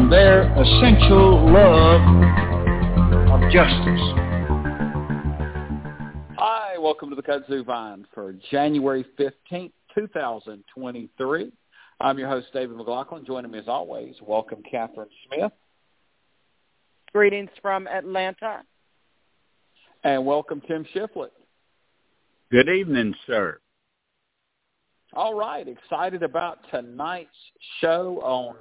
and their essential love of justice. Hi, welcome to the Kudzu Vine for January 15th, 2023. I'm your host, David McLaughlin. Joining me as always, welcome Catherine Smith. Greetings from Atlanta. And welcome Tim Shiflett. Good evening, sir. All right, excited about tonight's show on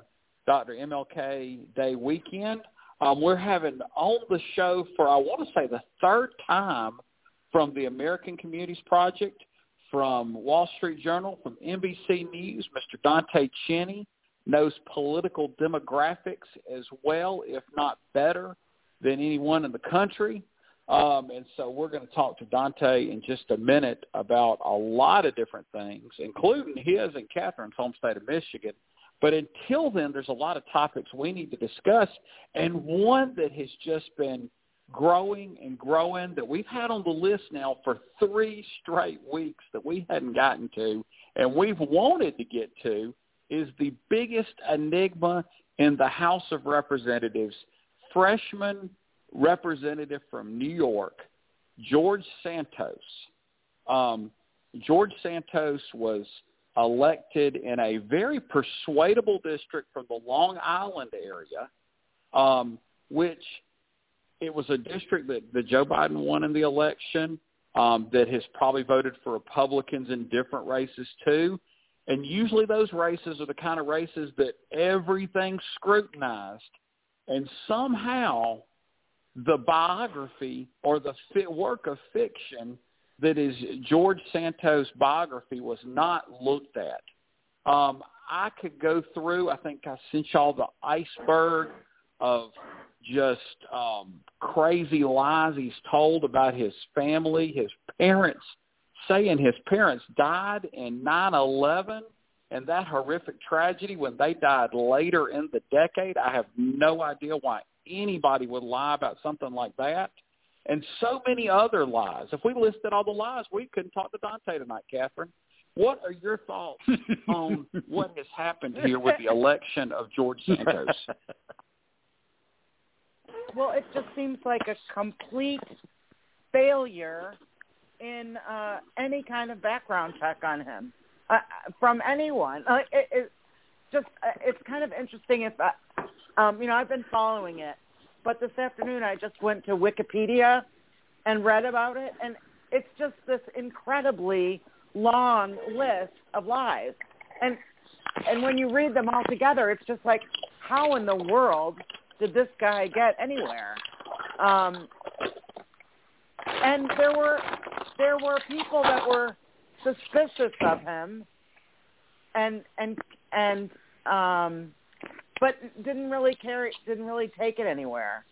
Dr. MLK Day weekend. Um, we're having on the show for, I want to say, the third time from the American Communities Project, from Wall Street Journal, from NBC News, Mr. Dante Chinni knows political demographics as well, if not better, than anyone in the country. Um, and so we're going to talk to Dante in just a minute about a lot of different things, including his and Catherine's home state of Michigan. But until then, there's a lot of topics we need to discuss, and one that has just been growing and growing that we've had on the list now for three straight weeks that we hadn't gotten to, and we've wanted to get to, is the biggest enigma in the House of Representatives, freshman representative from New York, George Santos. Um, George Santos was elected in a very persuadable district from the Long Island area, um, which it was a district that, that Joe Biden won in the election um, that has probably voted for Republicans in different races too. And usually those races are the kind of races that everything's scrutinized. And somehow the biography or the work of fiction that is George Santos' biography was not looked at. Um, I could go through. I think I sent y'all the iceberg of just um, crazy lies he's told about his family, his parents, saying his parents died in nine eleven and that horrific tragedy when they died later in the decade. I have no idea why anybody would lie about something like that and so many other lies. If we listed all the lies, we couldn't talk to Dante tonight, Catherine. What are your thoughts on what has happened here with the election of George Santos? Well, it just seems like a complete failure in uh, any kind of background check on him uh, from anyone. Uh, it, it just uh, it's kind of interesting if uh, um, you know I've been following it but this afternoon I just went to Wikipedia and read about it, and it's just this incredibly long list of lies. And and when you read them all together, it's just like, how in the world did this guy get anywhere? Um, and there were there were people that were suspicious of him, and and and um, but didn't really carry, didn't really take it anywhere.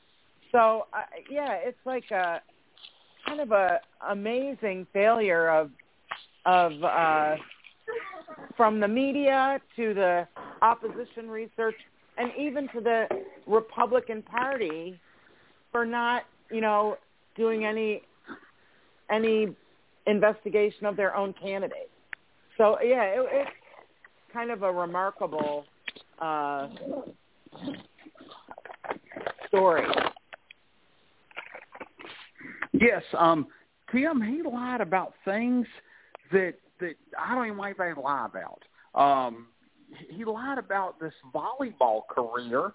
So uh, yeah, it's like a kind of a amazing failure of of uh, from the media to the opposition research and even to the Republican Party for not, you know, doing any any investigation of their own candidate. So yeah, it, it's kind of a remarkable uh, story. Yes, um, Tim, he lied about things that that I don't even like they lie about. Um, he lied about this volleyball career,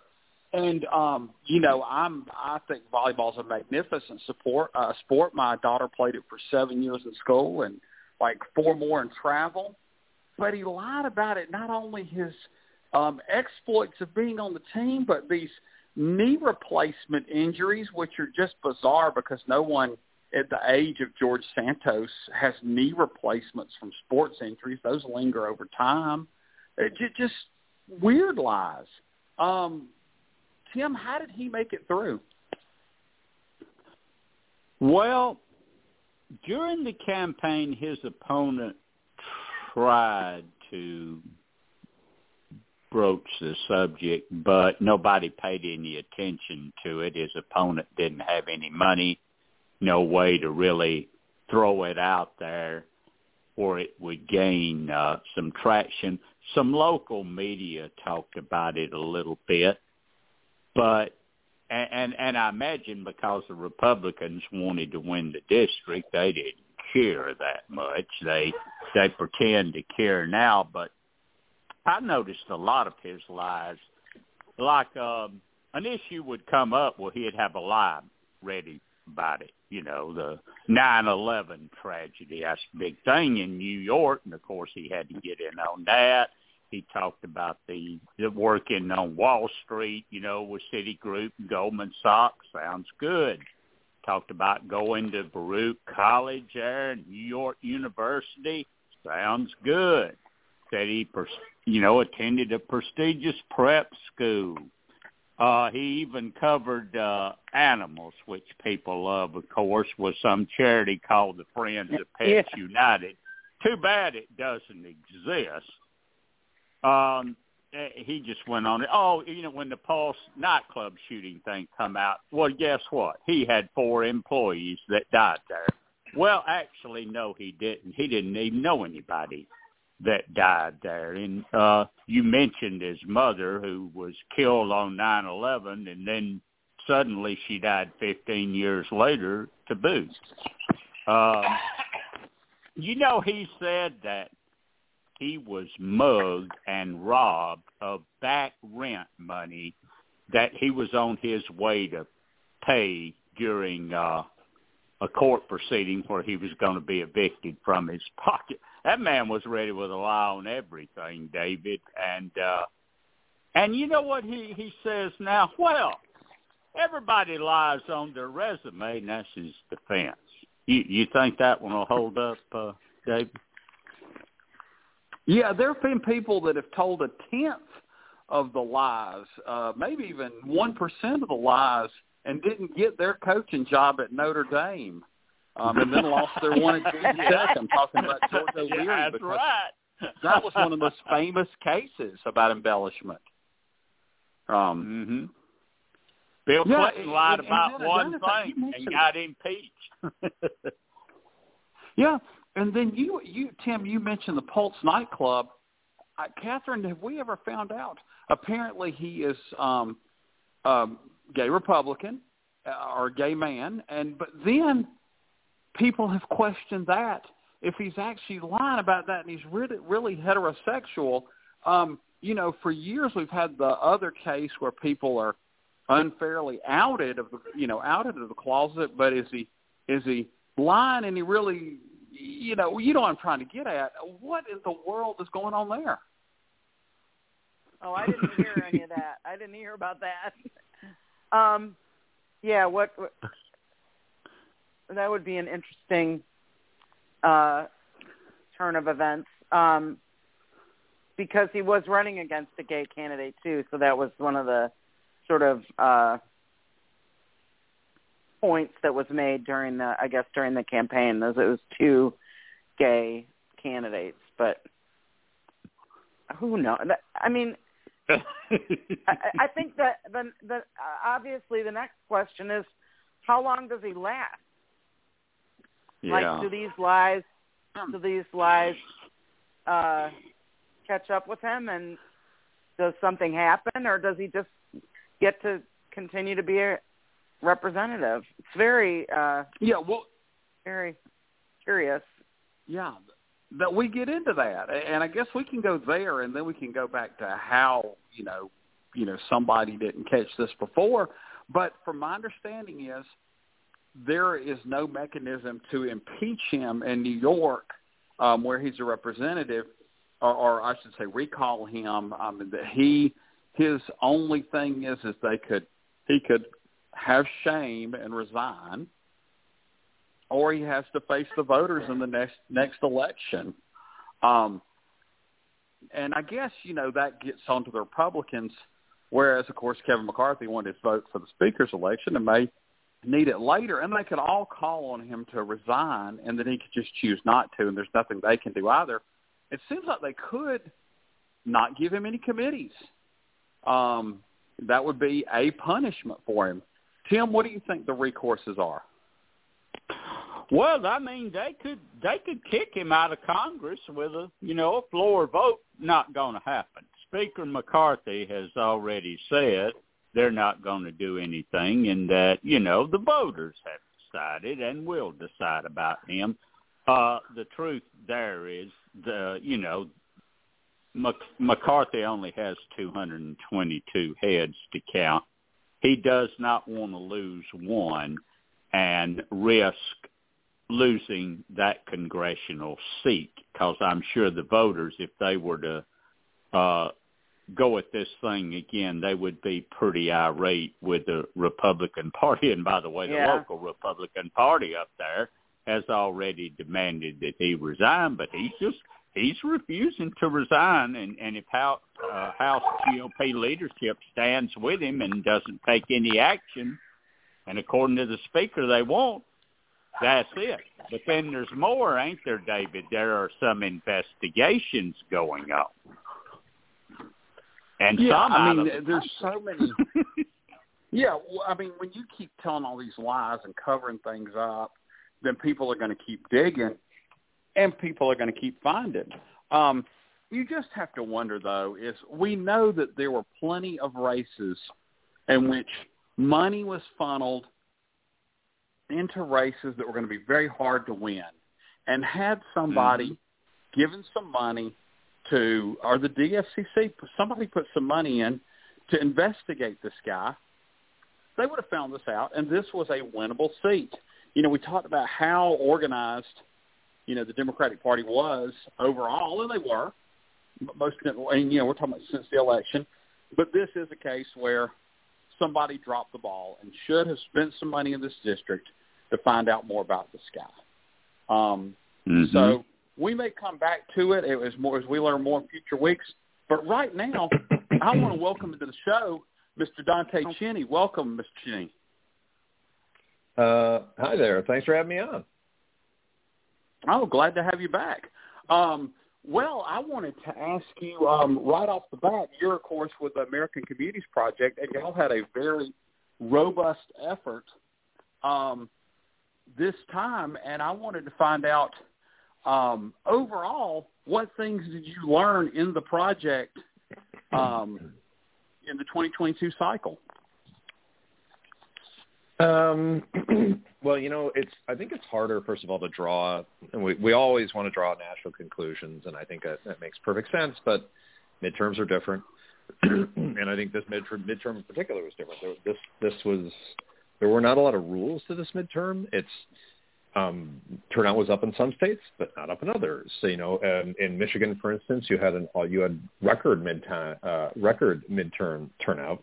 and um, you know, I'm I think volleyball is a magnificent sport. Uh, sport. My daughter played it for seven years in school and like four more in travel. But he lied about it. Not only his um, exploits of being on the team, but these knee replacement injuries, which are just bizarre because no one at the age of George Santos has knee replacements from sports injuries. Those linger over time. It just weird lies. Um, Tim, how did he make it through? Well, during the campaign, his opponent tried to broach the subject, but nobody paid any attention to it. His opponent didn't have any money, no way to really throw it out there where it would gain uh, some traction. Some local media talked about it a little bit, but and, and and I imagine because the Republicans wanted to win the district, they didn't care that much. They they pretend to care now, but I noticed a lot of his lies. Like um, an issue would come up where he'd have a lie ready about it. You know, the nine eleven tragedy. That's a big thing in New York, and of course he had to get in on that. He talked about the, the working on Wall Street, you know, with Citigroup and Goldman Sachs. Sounds good. Talked about going to Baruch College there, New York University. Sounds good. Said he, you know, attended a prestigious prep school. Uh, he even covered uh, animals, which people love, of course, with some charity called the Friends of Pets yeah. United. Too bad it doesn't exist um, eh, he just went on it. Oh, you know, when the Pulse nightclub shooting thing come out, well, guess what? He had four employees that died there. Well, actually, no, he didn't. He didn't even know anybody that died there. And uh, you mentioned his mother, who was killed on nine eleven, and then suddenly she died 15 years later to boot. Um, you know, he said that he was mugged and robbed of back rent money that he was on his way to pay during uh, a court proceeding where he was going to be evicted from his pocket. That man was ready with a lie on everything, David. And uh, and you know what he he says now? Well, everybody lies on their resume, and that's his defense. You you think that one will hold up, uh, David? Yeah, there have been people that have told a tenth of the lies, uh, maybe even one percent of the lies, and didn't get their coaching job at Notre Dame, um, and then lost their one at Georgia Tech. I'm talking about George O'Leary. Yeah, that's right. that was one of the most famous cases about embellishment. Um, mm-hmm. Bill yeah, Clinton lied about one thing and got impeached. yeah, and then you, you Tim, you mentioned the Pulse nightclub. Uh, Catherine, have we ever found out? Apparently, he is um, um, gay Republican uh, or gay man, and but then people have questioned that if he's actually lying about that, and he's really really heterosexual. Um, you know, for years we've had the other case where people are unfairly outed of the you know outed of the closet, but is he is he lying and he really you know, you know what I'm trying to get at. What in the world is going on there? Oh, I didn't hear any of that. I didn't hear about that. Um, yeah, what, what that would be an interesting uh, turn of events. Um, because he was running against a gay candidate too, so that was one of the sort of uh, points that was made during the I guess during the campaign. Those it was two gay candidates, but who knows? I mean, I, I think that the the obviously the next question is how long does he last? Yeah. Like, do these lies do these lies uh catch up with him, and does something happen, or does he just get to continue to be a representative. It's very uh yeah, well, very curious. Yeah, that we get into that, and I guess we can go there, and then we can go back to how you know, you know, somebody didn't catch this before. But from my understanding is there is no mechanism to impeach him in New York, um, where he's a representative, or, or I should say, recall him. Um, that he his only thing is is they could he could have shame and resign, or he has to face the voters in the next next election. Um, and I guess you know that gets onto the Republicans' Whereas, of course, Kevin McCarthy wanted his vote for the speaker's election and may need it later, and they could all call on him to resign, and then he could just choose not to, and there's nothing they can do either. It seems like they could not give him any committees. Um, that would be a punishment for him. Tim, what do you think the recourses are? Well, I mean, they could they could kick him out of Congress with a you know a floor vote. Not going to happen. Speaker McCarthy has already said they're not going to do anything, and that you know the voters have decided and will decide about him. Uh, the truth there is the you know McCarthy only has 222 heads to count. He does not want to lose one and risk losing that congressional seat because I'm sure the voters, if they were to uh, go at this thing again, they would be pretty irate with the Republican Party. And by the way, the Yeah. local Republican Party up there has already demanded that he resign, but he's just he's refusing to resign. And and if House, uh, House GOP leadership stands with him and doesn't take any action, and according to the Speaker, they won't. That's it. But then there's more, ain't there, David? There are some investigations going on. And yeah, some I mean, there's so many. yeah, well, I mean, when you keep telling all these lies and covering things up, then people are going to keep digging, and people are going to keep finding. Um, you just have to wonder, though, is we know that there were plenty of races in which money was funneled into races that were going to be very hard to win, and had somebody given some money to, or the DFCC, somebody put some money in to investigate this guy, they would have found this out, and this was a winnable seat. You know, we talked about how organized, you know, the Democratic Party was overall, and they were. Most, and you know, we're talking about since the election, but this is a case where somebody dropped the ball and should have spent some money in this district to find out more about this guy. Um, Mhm. so we may come back to it as more as we learn more in future weeks. But right now, I want to welcome to the show Mr. Dante Chinni. Welcome, Mr. Chinni. Uh, hi there. Thanks for having me on. Oh, glad to have you back. Um, well, I wanted to ask you um, right off the bat. You're, of course, with the American Communities Project, and y'all had a very robust effort um, this time. And I wanted to find out um, overall what things did you learn in the project um, in the 2022 cycle. Um, well, you know, it's. I think it's harder, first of all, to draw. And we we always want to draw natural conclusions, and I think that that makes perfect sense. But midterms are different, and I think this midterm midterm in particular was different. There, this this was there were not a lot of rules to this midterm. It's um, turnout was up in some states, but not up in others. So, you know, um, in Michigan, for instance, you had an uh, you had record midtime uh, record midterm turnout,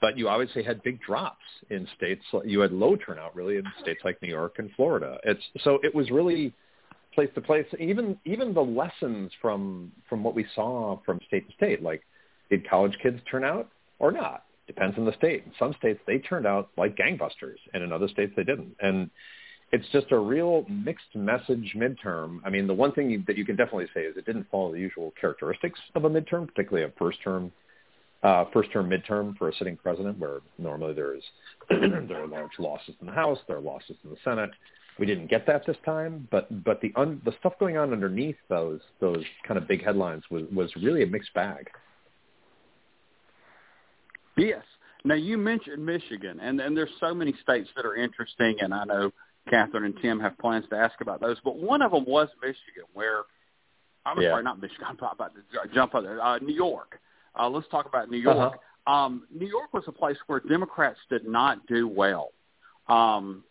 but you obviously had big drops in states. You had low turnout really in states like New York and Florida. It's so it was really place to place. Even even the lessons from from what we saw from state to state, like did college kids turn out or not? Depends on the state. In some states they turned out like gangbusters, and in other states they didn't. And it's just a real mixed message midterm. I mean, the one thing you, that you can definitely say is it didn't follow the usual characteristics of a midterm, particularly a first term, uh, first term midterm for a sitting president, where normally there is there are large losses in the House, there are losses in the Senate. We didn't get that this time, but but the un, the stuff going on underneath those those kind of big headlines was was really a mixed bag. Yes. Now you mentioned Michigan, and and there's so many states that are interesting, and I know Catherine and Tim have plans to ask about those. But one of them was Michigan, where I'm Yeah. sorry, not Michigan. I'm talking about the jump other uh, New York. Uh, let's talk about New York. Uh-huh. Um, New York was a place where Democrats did not do well. Um,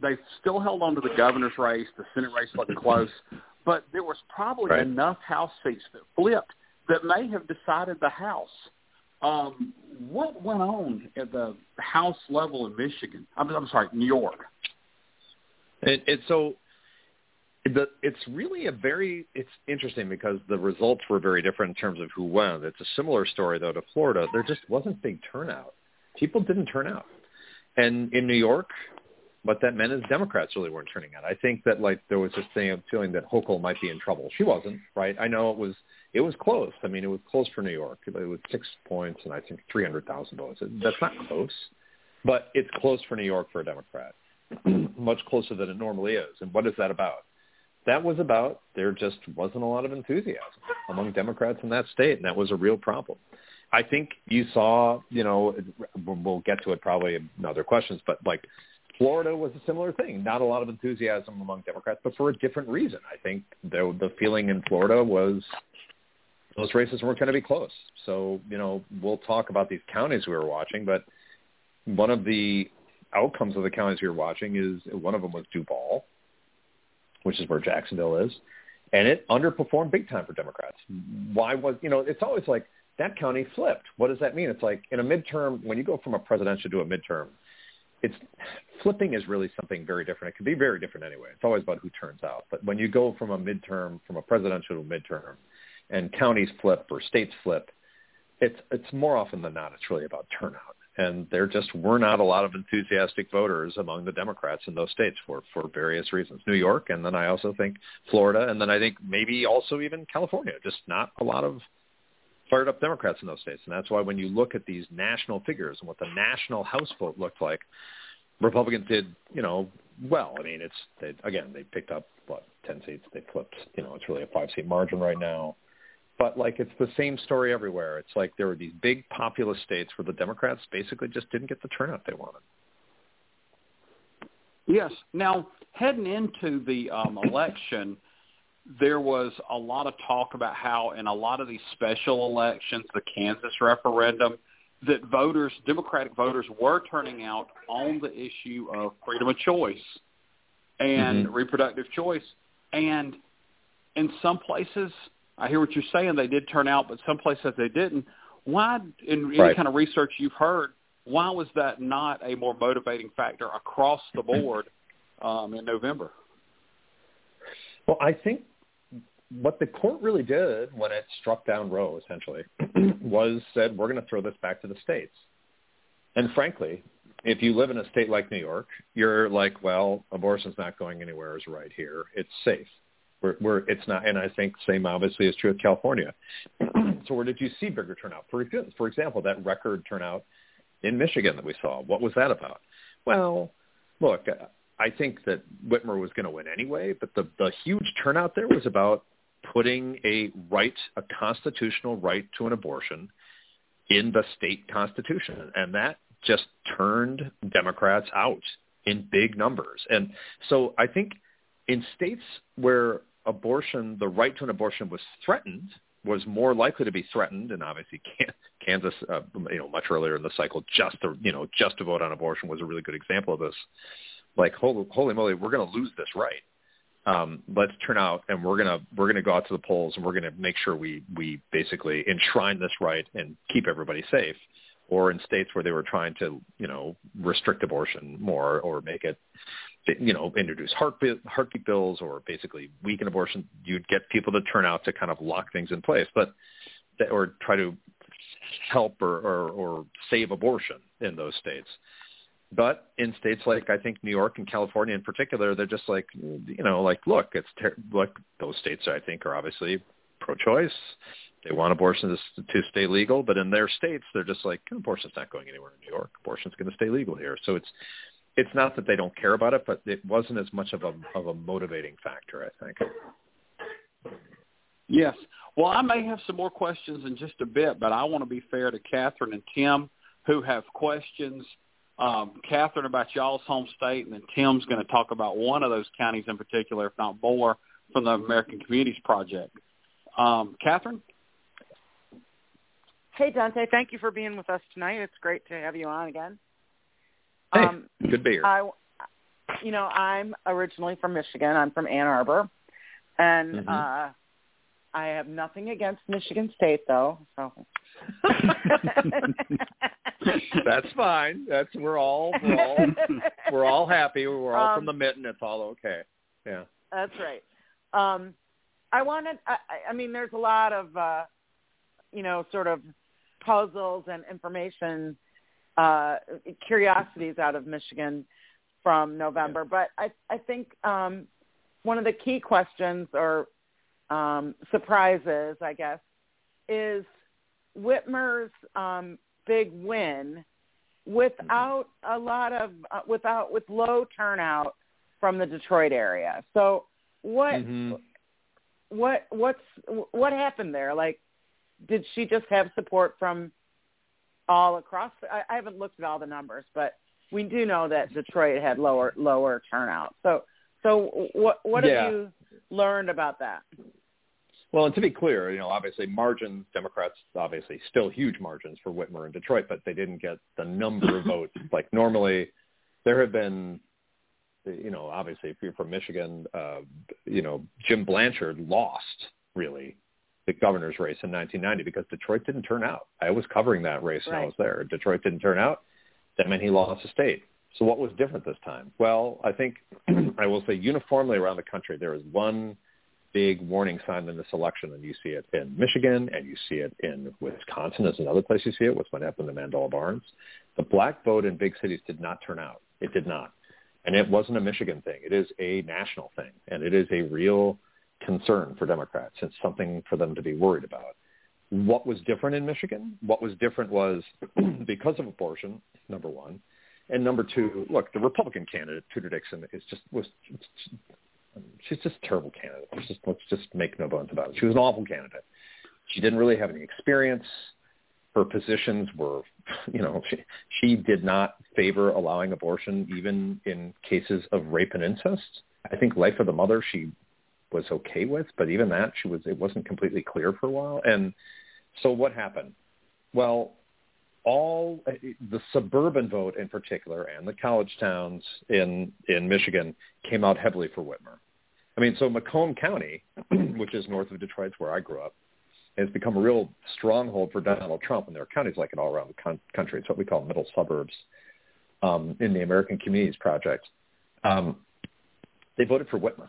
they still held on to the governor's race. The Senate race wasn't close, but there was probably Right. enough House seats that flipped that may have decided the House. Um, what went on at the House level in Michigan? I'm, I'm sorry, New York. It, it so the it's really a very it's interesting because the results were very different in terms of who won. It's a similar story though to Florida. There just wasn't big turnout. People didn't turn out. And in New York, what that meant is Democrats really weren't turning out. I think that like there was this thing of feeling that Hochul might be in trouble. She wasn't, right? I know it was it was close. I mean, it was close for New York. It was six points and I think three hundred thousand votes. That's not close, but it's close for New York for a Democrat, much closer than it normally is. And what is that about? That was about there just wasn't a lot of enthusiasm among Democrats in that state, and that was a real problem. I think you saw, you know, we'll get to it probably in other questions, but like Florida was a similar thing. Not a lot of enthusiasm among Democrats, but for a different reason. I think the the feeling in Florida was those races weren't going to be close. So, you know, we'll talk about these counties we were watching, but one of the outcomes of the counties we were watching is one of them was Duval, which is where Jacksonville is, and it underperformed big time for Democrats. Mm-hmm. Why was, you know, it's always like that county flipped. What does that mean? It's like in a midterm, when you go from a presidential to a midterm, it's flipping is really something very different. It can be very different anyway. It's always about who turns out. But when you go from a midterm, from a presidential to a midterm, and counties flip or states flip, it's it's more often than not it's really about turnout. And there just were not a lot of enthusiastic voters among the Democrats in those states for for various reasons. New York, and then I also think Florida, and then I think maybe also even California. Just not a lot of fired up Democrats in those states. And that's why when you look at these national figures and what the national House vote looked like, Republicans did, you know, well. I mean, it's they, again they picked up what ten seats. They flipped. You know, it's really a five seat margin right now. But like it's the same story everywhere. It's like there were these big populous states where the Democrats basically just didn't get the turnout they wanted. Yes. Now heading into the um, election, there was a lot of talk about how in a lot of these special elections, the Kansas referendum, that voters, Democratic voters, were turning out on the issue of freedom of choice and mm-hmm. reproductive choice. And in some places, I hear what you're saying, they did turn out, but some places they didn't. Why, in any right. kind of research you've heard, why was that not a more motivating factor across the board um, in November? Well, I think what the court really did when it struck down Roe, essentially, was said, we're going to throw this back to the states. And frankly, if you live in a state like New York, you're like, well, abortion's not going anywhere is right here. It's safe. We're, we're, it's not, and I think same obviously is true of California. so where did you see bigger turnout? For, for example, that record turnout in Michigan that we saw, what was that about? Well, look, I think that Whitmer was going to win anyway, but the, the huge turnout there was about putting a right, a constitutional right to an abortion in the state constitution. And that just turned Democrats out in big numbers. And so I think in states where abortion, the right to an abortion was threatened, was more likely to be threatened, and obviously Kansas, uh, you know, much earlier in the cycle, just to, you know, just to vote on abortion was a really good example of this. Like, holy, holy moly, we're going to lose this right um, let's turn out and we're gonna we're gonna go out to the polls and we're gonna make sure we we basically enshrine this right and keep everybody safe. Or in states where they were trying to you know restrict abortion more or make it you know introduce heartbeat heartbeat bills or basically weaken abortion, you'd get people to turn out to kind of lock things in place, but or try to help or, or, or save abortion in those states. But in states like I think New York and California in particular, they're just like, you know, like look, it's ter- look those states I think are obviously pro-choice. They want abortions to stay legal, but in their states, they're just like abortion's not going anywhere in New York. Abortion's going to stay legal here. So it's it's not that they don't care about it, but it wasn't as much of a of a motivating factor, I think. Yes. Well, I may have some more questions in just a bit, but I want to be fair to Catherine and Tim, who have questions um, Catherine about y'all's home state, and then Tim's going to talk about one of those counties in particular, if not more, from the American Communities Project. Um, Catherine? Hey, Dante. Thank you for being with us tonight. It's great to have you on again. Hey, um, good to be here. I, you know, I'm originally from Michigan. I'm from Ann Arbor, and mm-hmm. uh, I have nothing against Michigan State, though. So. That's fine. That's we're all we're all we're all happy. We're all um, from the mitten. It's all okay. Yeah. That's right. Um, I wanted. I, I mean, there's a lot of uh, you know, sort of puzzles and information uh, curiosities out of Michigan from November. But I, I think um, one of the key questions or um, surprises, I guess, is Whitmer's um, big win without a lot of uh, without with low turnout from the Detroit area. So what Mm-hmm. what what's what happened there? Like, did she just have support from all across? I, I haven't looked at all the numbers, but we do know that Detroit had lower lower turnout. So so what what Yeah. have you learned about that? Well, and to be clear, you know, obviously margins, Democrats obviously still huge margins for Whitmer and Detroit, but they didn't get the number of votes. Like normally, there have been, you know, obviously if you're from Michigan, uh, you know, Jim Blanchard lost really the governor's race in 1990 because Detroit didn't turn out. I was covering that race when I was there. Detroit didn't turn out. That meant he lost the state. So what was different this time? Well, I think I will say uniformly around the country there is one big warning sign in this election, and you see it in Michigan, and you see it in Wisconsin as another place you see it, what's what happened in Mandela Barnes. The black vote in big cities did not turn out. It did not. And it wasn't a Michigan thing. It is a national thing, and it is a real concern for Democrats. It's something for them to be worried about. What was different in Michigan? What was different was because of abortion, number one, and number two, look, the Republican candidate, Tudor Dixon, is just was she's just a terrible candidate. Let's just let's just make no bones about it. She was an awful candidate. She didn't really have any experience. Her positions were, you know, she she did not favor allowing abortion even in cases of rape and incest. I think life of the mother she was okay with, but even that she was it wasn't completely clear for a while. And so what happened? Well, all the suburban vote in particular and the college towns in in Michigan came out heavily for Whitmer. I mean, so Macomb County, which is north of Detroit, where I grew up, has become a real stronghold for Donald Trump, and there are counties like it all around the con- country. It's what we call middle suburbs um, in the American Communities Project. Um, they voted for Whitmer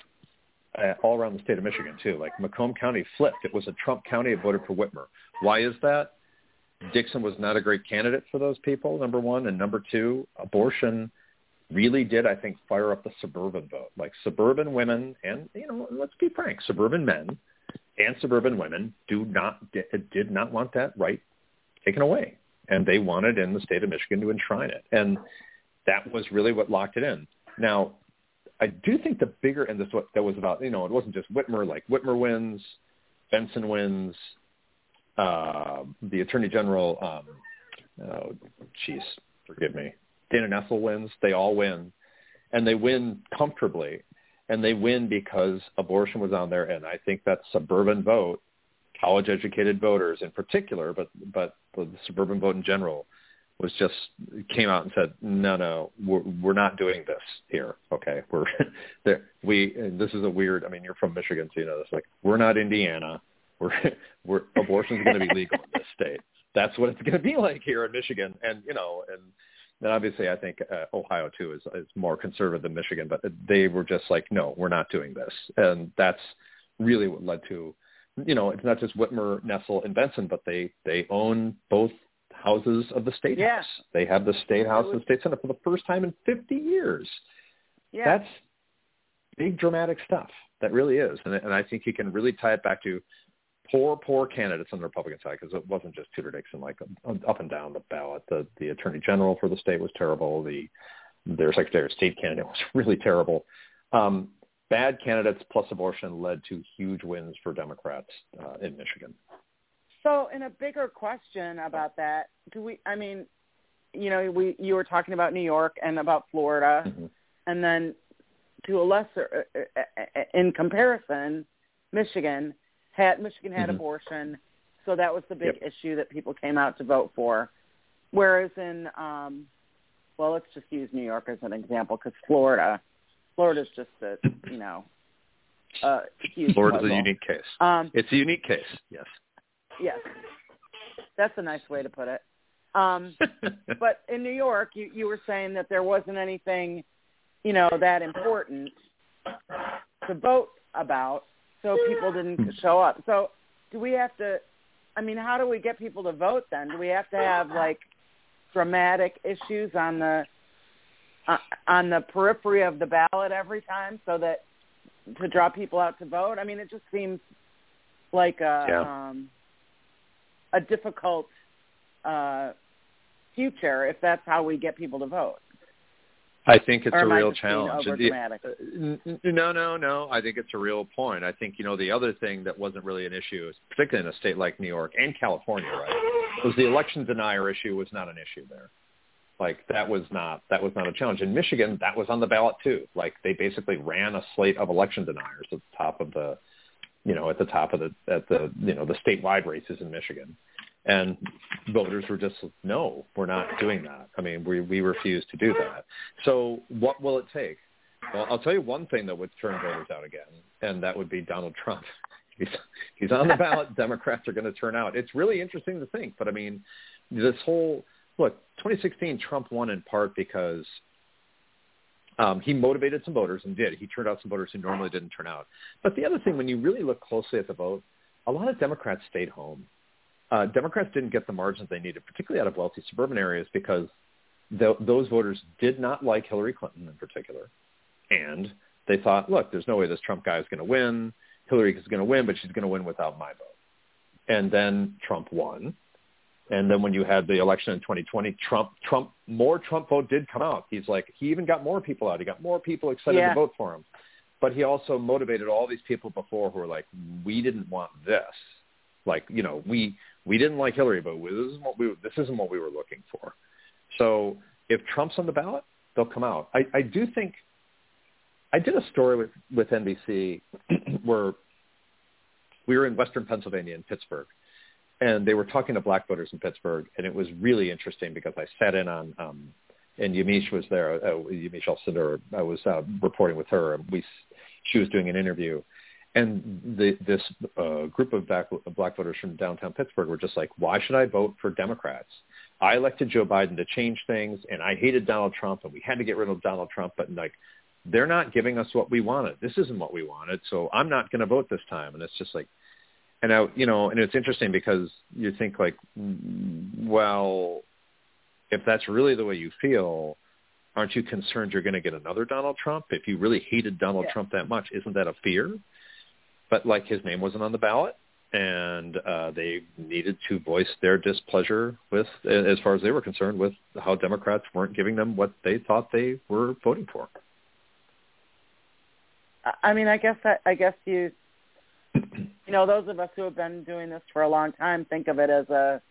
uh, all around the state of Michigan too. Like Macomb County flipped; it was a Trump county. It voted for Whitmer. Why is that? Dixon was not a great candidate for those people. Number one, and number two, abortion really did, I think, fire up the suburban vote. Like suburban women, and you know, let's be frank, suburban men and suburban women do not did not want that right taken away, and they wanted in the state of Michigan to enshrine it, and that was really what locked it in. Now, I do think the bigger, and this what that was about, you know, it wasn't just Whitmer. Like Whitmer wins, Benson wins, uh, the Attorney General, um, oh, jeez, forgive me, Dana Nessel wins. They all win, and they win comfortably, and they win because abortion was on there, and I think that suburban vote, college-educated voters in particular, but but the suburban vote in general, was just came out and said, no, no, we're, we're not doing this here. Okay, we're there. We this is a weird. I mean, you're from Michigan, so you know this. Like, we're not Indiana. We're we're abortion's going to be legal in this state. That's what it's going to be like here in Michigan, and you know, and and obviously I think uh, Ohio too is is more conservative than Michigan, but they were just like, no, we're not doing this, and that's really what led to, you know, it's not just Whitmer, Nessel, and Benson, but they they own both houses of the state Yeah. house. They have the state house and state senate for the first time in 50 years. Yeah. That's big dramatic stuff. That really is, and and I think you can really tie it back to poor, poor candidates on the Republican side because it wasn't just Tudor Dixon. Like up and down the ballot, the the Attorney General for the state was terrible. The their Secretary of State candidate was really terrible. Um, bad candidates plus abortion led to huge wins for Democrats uh, in Michigan. So, in a bigger question about that, do we? I mean, you know, we you were talking about New York and about Florida, Mm-hmm. and then to a lesser, uh, uh, in comparison, Michigan had Michigan had Mhm. abortion, so that was the big Yep. issue that people came out to vote for. Whereas in, um, well, let's just use New York as an example because Florida, Florida's just a you know, huge. Florida's a unique case. Um, It's a unique case. Yes. Yes, that's a nice way to put it. Um, but in New York, you, you were saying that there wasn't anything, you know, that important to vote about, so people didn't show up. So do we have to? I mean, how do we get people to vote then? Do we have to have like dramatic issues on the uh, on the periphery of the ballot every time so that to draw people out to vote? I mean, it just seems like a Yeah. um, a difficult uh, future if that's how we get people to vote. I think it's Or a real challenge. The- uh, no, no, no. I think it's a real point. I think you know the other thing that wasn't really an issue, particularly in a state like New York and California, right, was the election denier issue was not an issue there. Like that was not that was not a challenge. In Michigan, that was on the ballot too. Like they basically ran a slate of election deniers at the top of the, you know, at the top of the at the you know the statewide races in Michigan, and voters were just no, we're not doing that. I mean, we we refuse to do that. So what will it take? Well, I'll tell you one thing that would turn voters out again, and that would be Donald Trump. He's he's on the ballot. Democrats are going to turn out. It's really interesting to think, but I mean, this whole look, 2016 Trump won in part because um, he motivated some voters and did. He turned out some voters who normally didn't turn out. But the other thing, when you really look closely at the vote, a lot of Democrats stayed home. Uh, Democrats didn't get the margins they needed, particularly out of wealthy suburban areas, because th- those voters did not like Hillary Clinton in particular. And they thought, look, there's no way this Trump guy is going to win. Hillary is going to win, but she's going to win without my vote. And then Trump won. And then when you had the election in 2020, Trump, Trump, more Trump vote did come out. He's like, he even got more people out. He got more people excited Yeah. to vote for him. But he also motivated all these people before who were like, we didn't want this. Like, you know, we we didn't like Hillary, but this is what we this isn't what we were looking for. So if Trump's on the ballot, they'll come out. I, I do think I did a story with with NBC where we were in Western Pennsylvania in Pittsburgh, and they were talking to black voters in Pittsburgh, and it was really interesting because I sat in on, um, and Yamiche was there. Uh, Yamiche Alcindor, I was uh, reporting with her, we, she was doing an interview, and the, this uh, group of black, black voters from downtown Pittsburgh were just like, "Why should I vote for Democrats? I elected Joe Biden to change things, and I hated Donald Trump, and we had to get rid of Donald Trump, but like." They're not giving us what we wanted. This isn't what we wanted, so I'm not going to vote this time. And it's just like, and I, you know, and it's interesting because you think like, well, if that's really the way you feel, aren't you concerned you're going to get another Donald Trump? If you really hated Donald Yeah. Trump that much, isn't that a fear? But like his name wasn't on the ballot, and uh, they needed to voice their displeasure with, as far as they were concerned, with how Democrats weren't giving them what they thought they were voting for. I- I mean, I guess I, I guess you, you know, those of us who have been doing this for a long time think of it as a,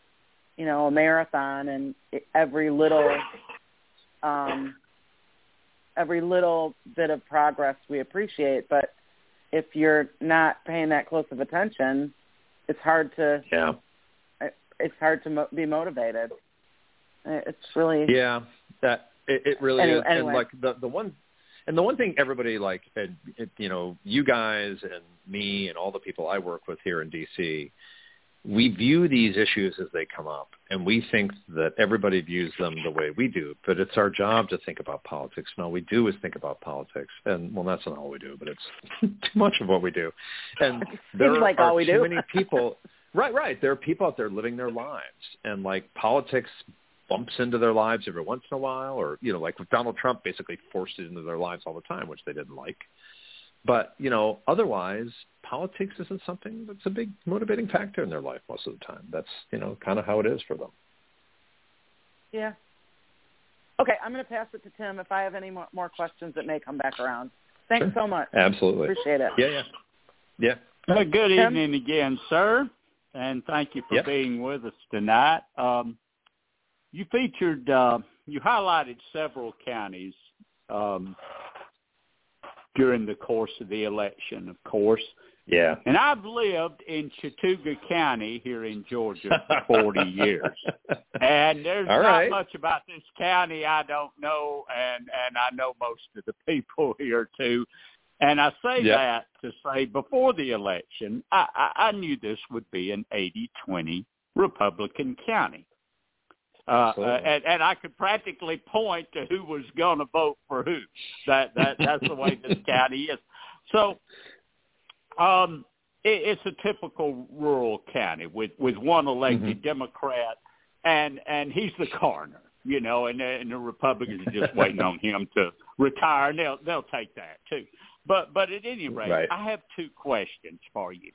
you know, a marathon, and every little, um, every little bit of progress we appreciate. But if you're not paying that close of attention, it's hard to Yeah. it's hard to mo- be motivated. It's really Yeah, that it, it really Anyway- is. And like the the one, and the one thing everybody like, and, it, you know, you guys and me and all the people I work with here in DC, we view these issues as they come up, and we think that everybody views them the way we do. But it's our job to think about politics, and all we do is think about politics. And well, that's not all we do, but it's too much of what we do. And there Seems like are all we too do. many people. Right, right. There are people out there living their lives, and like politics bumps into their lives every once in a while, or you know, like with Donald Trump, basically forced it into their lives all the time, which they didn't like. But you know, otherwise, politics isn't something that's a big motivating factor in their life most of the time. That's you know, kind of how it is for them. yeah. Okay, I'm going to pass it to Tim. If I have any more, more questions, that may come back around. Thanks Sure. so much. Absolutely. Appreciate it. Yeah, yeah, yeah. Uh, good Tim? evening again, sir, and thank you for Yep. being with us tonight. Um, you featured, uh, you highlighted several counties um, during the course of the election, of course. Yeah. And I've lived in Chattooga County here in Georgia for 40 years. And there's All not right. much about this county I don't know, and and I know most of the people here too. And I say Yep. that to say before the election, I, I, I knew this would be an 80-20 Republican county. Uh, uh, and, and I could practically point to who was going to vote for who. That that that's the way this county is. So Um, it, it's a typical rural county with with one elected Mhm. Democrat, and and he's the coroner, you know, and, and the Republicans are just waiting on him to retire, and they'll they'll take that too. But but at any rate, Right. I have two questions for you.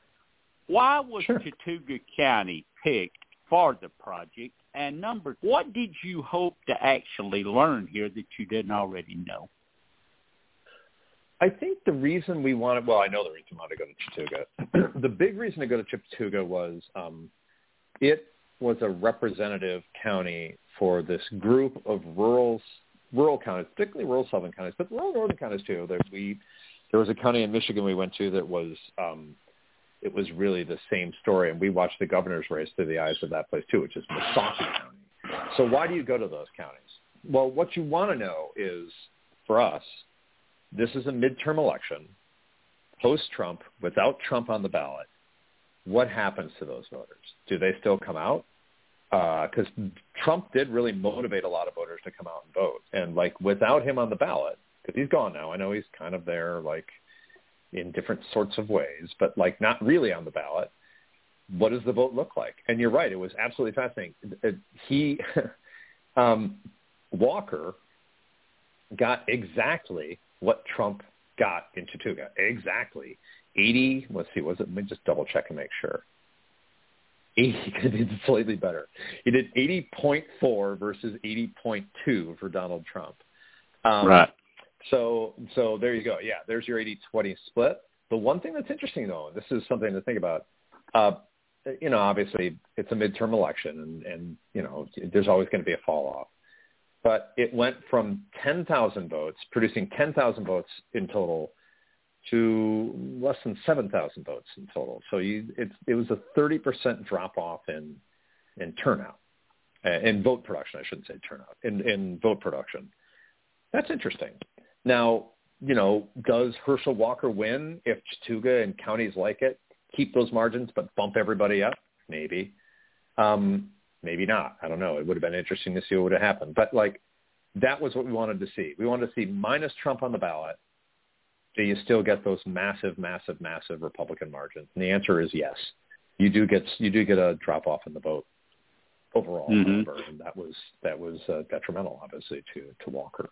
Why was Sure. Chattooga County picked for the project? And number, what did you hope to actually learn here that you didn't already know? I think the reason we wanted, well, I know the reason we wanted to go to Chattooga. the big reason to go to Chattooga was um, it was a representative county for this group of rural rural counties, particularly rural southern counties, but rural northern counties too. There we there was a county in Michigan we went to that was um, it was really the same story, and we watched the governor's race through the eyes of that place too, which is Missaukee County. So why do you go to those counties? Well, what you want to know is, for us, this is a midterm election, post-Trump, without Trump on the ballot. What happens to those voters? Do they still come out? Uh, because Trump did really motivate a lot of voters to come out and vote, and like without him on the ballot, because he's gone now. I know he's kind of there, like in different sorts of ways, but like not really on the ballot. What does the vote look like? And you're right; it was absolutely fascinating. He, um, Walker, got exactly what Trump got in Chattooga. Exactly. 80, let's see, was it, let me just double check and make sure. 80, he did slightly better. He did 80.4 versus 80.2 for Donald Trump. Um, right. So, so there you go. Yeah, there's your 80-20 split. The one thing that's interesting though, this is something to think about, uh, you know, obviously it's a midterm election and, and, you know, there's always going to be a fall off but it went from 10,000 votes, producing 10,000 votes in total, to less than 7,000 votes in total. So you, it's, it was a 30% drop off in in turnout, uh, in vote production. I shouldn't say turnout, in in vote production. That's interesting. Now, you know, does Herschel Walker win if Chattooga and counties like it keep those margins but bump everybody up? Maybe. Um, maybe not. I don't know. It would have been interesting to see what would have happened. But like that was what we wanted to see. We wanted to see minus Trump on the ballot. Do you still get those massive, massive, massive Republican margins? And the answer is yes. You do get you do get a drop off in the vote overall, Mhm. however, and that was that was uh, detrimental, obviously, to to Walker.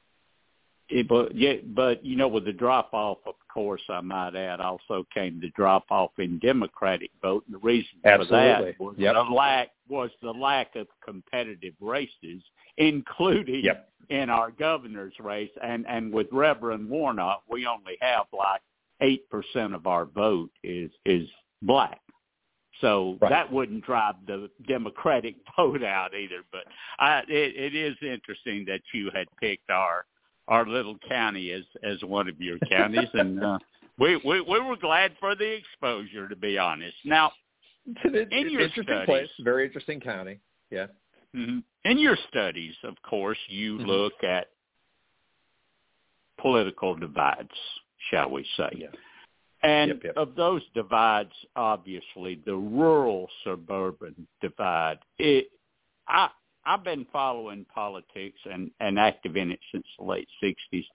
It, but yeah, but you know, with the drop off, of course, I might add, also came the drop off in Democratic vote. And the reason Absolutely. for that was Yep. the lack was the lack of competitive races, including Yep. in our governor's race. And and with Reverend Warnock, we only have like eight percent of our vote is is black. So Right. that wouldn't drive the Democratic vote out either. But I, it, it is interesting that you had picked our our little county as as one of your counties, and uh, we, we we were glad for the exposure, to be honest. Now, It's an in- your interesting studies- place, very interesting county. Yeah. mhm, in your studies, of course, you Mhm. look at political divides, shall we say? Yeah. And Yep, yep. of those divides, obviously, the rural suburban divide. It, I, I've been following politics and, and active in it since the late '60s.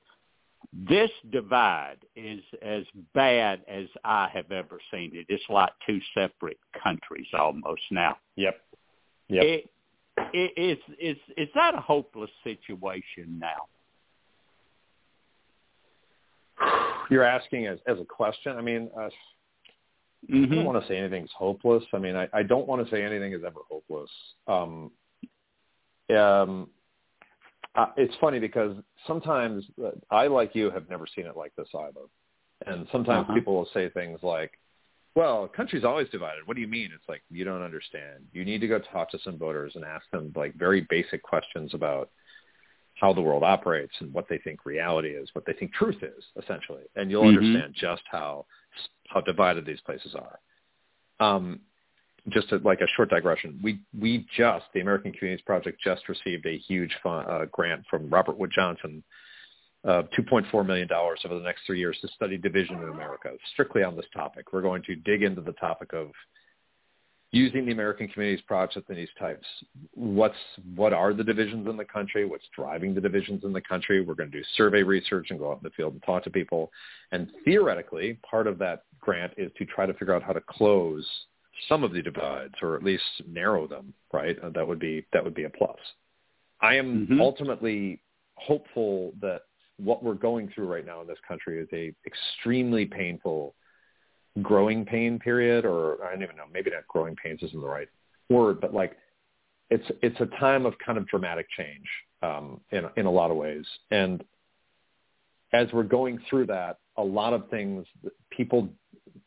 This divide is as bad as I have ever seen it. It's like two separate countries almost now. Yep. Yep. It, it, is is is that a hopeless situation now? You're asking as as a question. I mean, uh, I Mm-hmm. don't want to say anything's hopeless. I mean, I, I don't want to say anything is ever hopeless. Um, um, uh, it's funny because sometimes uh, I, like you, have never seen it like this either. And sometimes Uh-huh. people will say things like, well, country's always divided. What do you mean? It's like, you don't understand. You need to go talk to some voters and ask them like very basic questions about how the world operates and what they think reality is, what they think truth is, essentially. And you'll Mhm. understand just how how divided these places are. Um, just a, like a short digression, we we just the American Communities Project just received a huge fun, uh, grant from Robert Wood Johnson, uh, two point four million dollars over the next three years to study division in America, strictly on this topic. We're going to dig into the topic of using the American Communities Project and these types. What's what are the divisions in the country? What's driving the divisions in the country? We're going to do survey research and go out in the field and talk to people. And theoretically, part of that grant is to try to figure out how to close some of the divides or at least narrow them. Right? That would be that would be a plus. I am mm-hmm. ultimately hopeful that what we're going through right now in this country is a extremely painful growing pain period, or I don't even know, maybe not growing pains isn't the right word, but like it's it's a time of kind of dramatic change um, in in a lot of ways. And as we're going through that, a lot of things people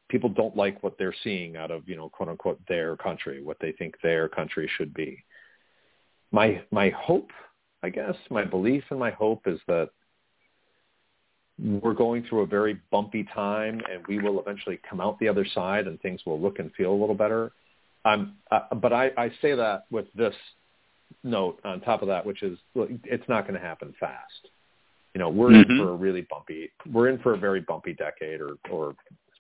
people don't like what they're seeing out of you know quote unquote their country, what they think their country should be. My my hope, I guess, my belief and my hope is that we're going through a very bumpy time and we will eventually come out the other side and things will look and feel a little better. Um, uh, but I, I say that with this note on top of that, which is it's not going to happen fast. You know, we're mm-hmm. in for a really bumpy, we're in for a very bumpy decade or, or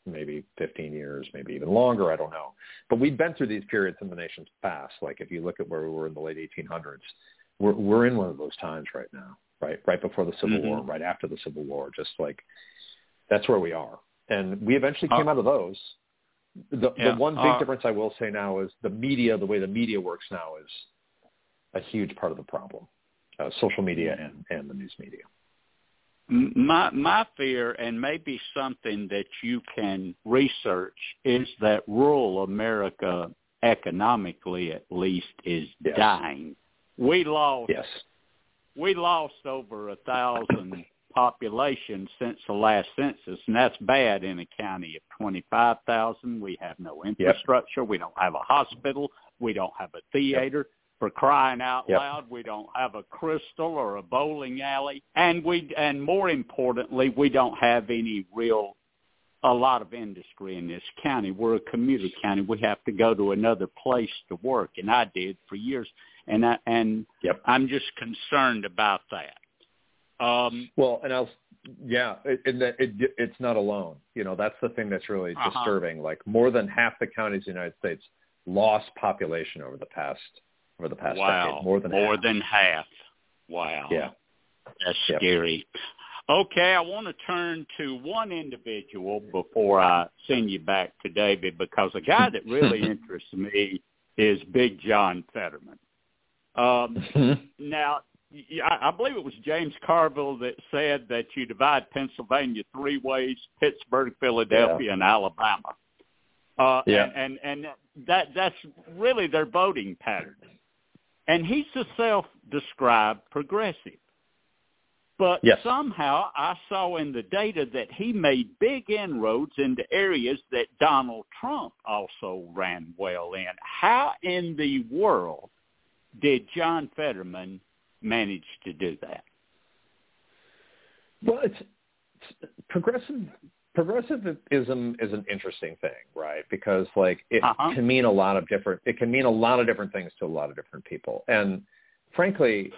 maybe 15 years, maybe even longer. I don't know. But we've been through these periods in the nation's past. Like if you look at where we were in the late 1800s, we're, we're in one of those times right now right? Right before the Civil mm-hmm. War, right after the Civil War, just like that's where we are. And we eventually came uh, out of those. The, yeah, the one big uh, difference I will say now is the media, the way the media works now is a huge part of the problem. Uh, social media and, and the news media. My my fear, and maybe something that you can research, is that rural America, economically at least, is yes. dying. We lost yes we lost over a thousand population since the last census, and that's bad in a county of 25,000. We have no infrastructure. We don't have a hospital. We don't have a theater. For crying out yep. loud, we don't have a crystal or a bowling alley, and we, and more importantly, we don't have any real, a lot of industry in this county. We're a commuter county. We have to go to another place to work, and I did for years and I, and yep. I'm just concerned about that. Um, well, and I'll yeah, it, it, it, it's not alone. You know, that's the thing that's really uh-huh. disturbing. Like more than half the counties in the United States lost population over the past over the past wow. decade. More than more half. than half. Wow. Yeah. That's yep. scary. Okay, I want to turn to one individual before I send you back to David because a guy that really interests me is Big John Fetterman. Um, now, I believe it was James Carville that said that you divide Pennsylvania three ways: Pittsburgh, Philadelphia, yeah. and Alabama. Uh, yeah. and, and and that that's really their voting pattern. And he's a self-described progressive. But yes. somehow I saw in the data that he made big inroads into areas that Donald Trump also ran well in. How in the world did John Fetterman manage to do that? Well, it's, it's progressive progressivism is an interesting thing, right? Because like it uh-huh. can mean a lot of different it can mean a lot of different things to a lot of different people. And frankly,